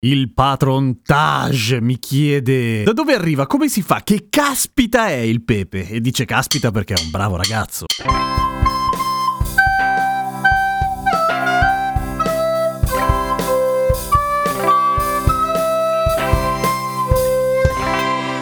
Il patron Taj mi chiede da dove arriva, come si fa, che caspita è il Pepe? E dice caspita perché è un bravo ragazzo.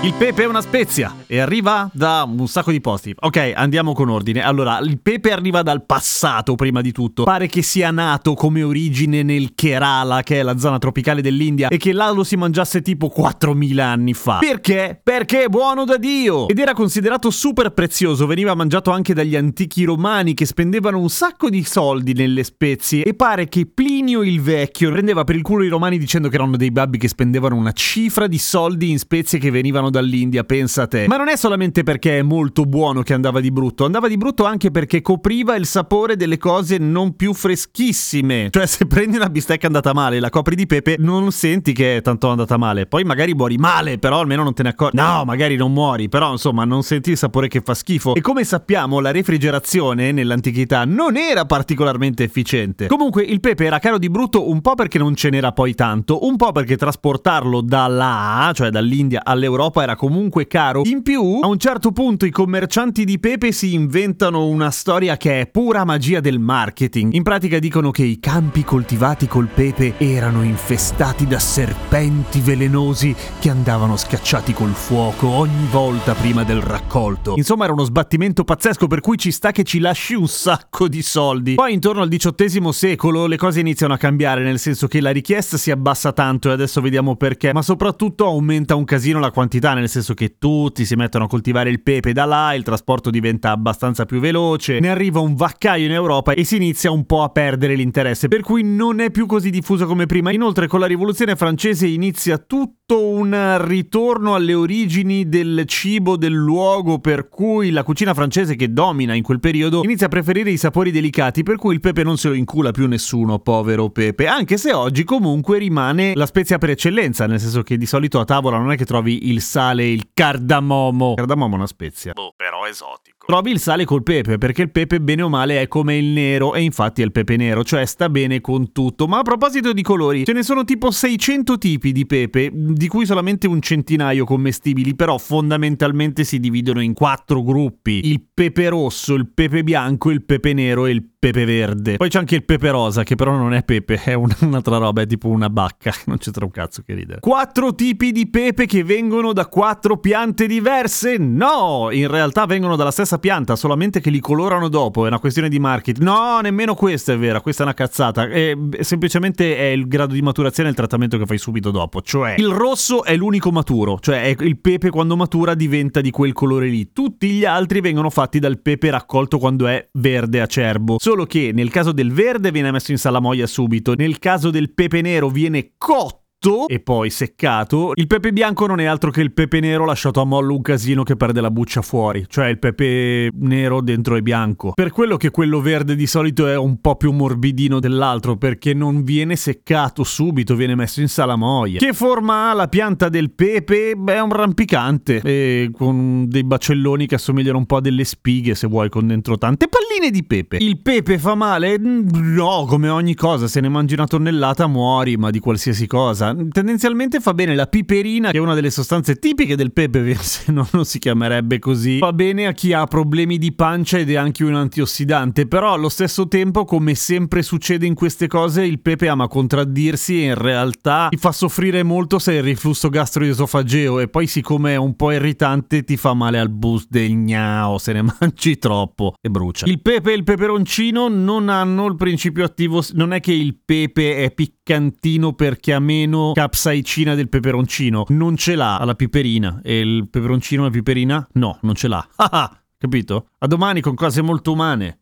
Il pepe è una spezia e arriva da un sacco di posti. Ok, andiamo con ordine. Allora, il pepe arriva dal passato prima di tutto. Pare che sia nato come origine nel Kerala, che è la zona tropicale dell'India, e che là lo si mangiasse tipo 4000 anni fa. Perché? Perché è buono da Dio! Ed era considerato super prezioso, veniva mangiato anche dagli antichi romani che spendevano un sacco di soldi nelle spezie e pare che Plinio il Vecchio prendeva per il culo i romani dicendo che erano dei babbi che spendevano una cifra di soldi in spezie che venivano dall'India, pensa a te. Ma non è solamente perché è molto buono che andava di brutto, andava di brutto anche perché copriva il sapore delle cose non più freschissime. Cioè, se prendi una bistecca andata male e la copri di pepe, non senti che è tanto andata male. Poi magari muori male, però almeno non te ne accorgi. No, magari non muori, però insomma, non senti il sapore che fa schifo. E come sappiamo, la refrigerazione nell'antichità non era particolarmente efficiente. Comunque, il pepe era caro di brutto un po' perché non ce n'era poi tanto, un po' perché trasportarlo da là, cioè dall'India all'Europa, era comunque caro. In più, a un certo punto i commercianti di pepe si inventano una storia che è pura magia del marketing. In pratica dicono che i campi coltivati col pepe erano infestati da serpenti velenosi che andavano scacciati col fuoco ogni volta prima del raccolto. Insomma, era uno sbattimento pazzesco per cui ci sta che ci lasci un sacco di soldi. Poi intorno al XVIII secolo le cose iniziano a cambiare, nel senso che la richiesta si abbassa tanto e adesso vediamo perché, ma soprattutto aumenta un casino la quantità, nel senso che tutti si mettono a coltivare il pepe da là, il trasporto diventa abbastanza più veloce, ne arriva un vaccaio in Europa e si inizia un po' a perdere l'interesse, per cui non è più così diffuso come prima. Inoltre con la rivoluzione francese inizia tutto un ritorno alle origini del cibo del luogo, per cui la cucina francese che domina in quel periodo inizia a preferire i sapori delicati, per cui il pepe non se lo incula più nessuno, povero pepe, anche se oggi comunque rimane la spezia per eccellenza, nel senso che di solito a tavola non è che trovi il sale, il cardamomo. Il cardamomo è una spezia. Boh, però esotico. Trovi il sale col pepe, perché il pepe bene o male è come il nero, e infatti è il pepe nero, cioè sta bene con tutto. Ma a proposito di colori, ce ne sono tipo 600 tipi di pepe, di cui solamente un centinaio commestibili, però fondamentalmente si dividono in quattro gruppi. Il pepe rosso, il pepe bianco, il pepe nero e il pepe verde. Poi c'è anche il pepe rosa, che però non è pepe, è un- un'altra roba, è tipo una bacca, non c'entra un cazzo che ridere. Quattro tipi di pepe che vengono da quattro piante diverse? No! In realtà vengono dalla stessa pianta, solamente che li colorano dopo, è una questione di marketing. No, nemmeno questa è vera, questa è una cazzata. È, semplicemente è il grado di maturazione e il trattamento che fai subito dopo. Cioè, il rosso è l'unico maturo, cioè il pepe quando matura diventa di quel colore lì. Tutti gli altri vengono fatti dal pepe raccolto quando è verde acerbo. Solo che nel caso del verde viene messo in salamoia subito, nel caso del pepe nero viene cotto e poi seccato. Il pepe bianco non è altro che il pepe nero lasciato a mollo un casino che perde la buccia fuori, cioè il pepe nero dentro è bianco. Per quello che quello verde di solito è un po' più morbidino dell'altro, perché non viene seccato subito, viene messo in salamoia. Che forma ha la pianta del pepe? Beh, è un rampicante, e con dei bacelloni che assomigliano un po' a delle spighe, se vuoi, con dentro tante palline di pepe. Il pepe fa male? No, come ogni cosa, se ne mangi una tonnellata muori, ma di qualsiasi cosa. Tendenzialmente fa bene la piperina, che è una delle sostanze tipiche del pepe, se no non si chiamerebbe così. Fa bene a chi ha problemi di pancia ed è anche un antiossidante, però allo stesso tempo, come sempre succede in queste cose, il pepe ama contraddirsi e in realtà ti fa soffrire molto se hai il riflusso gastroesofageo e poi siccome è un po' irritante ti fa male al bus del gnao se ne mangi troppo e brucia. Il pepe e il peperoncino non hanno il principio attivo, non è che il pepe è piccantino perché ha meno capsaicina del peperoncino, non ce l'ha la piperina e il peperoncino la piperina no, non ce l'ha. Ah, ah, capito? A domani con cose molto umane.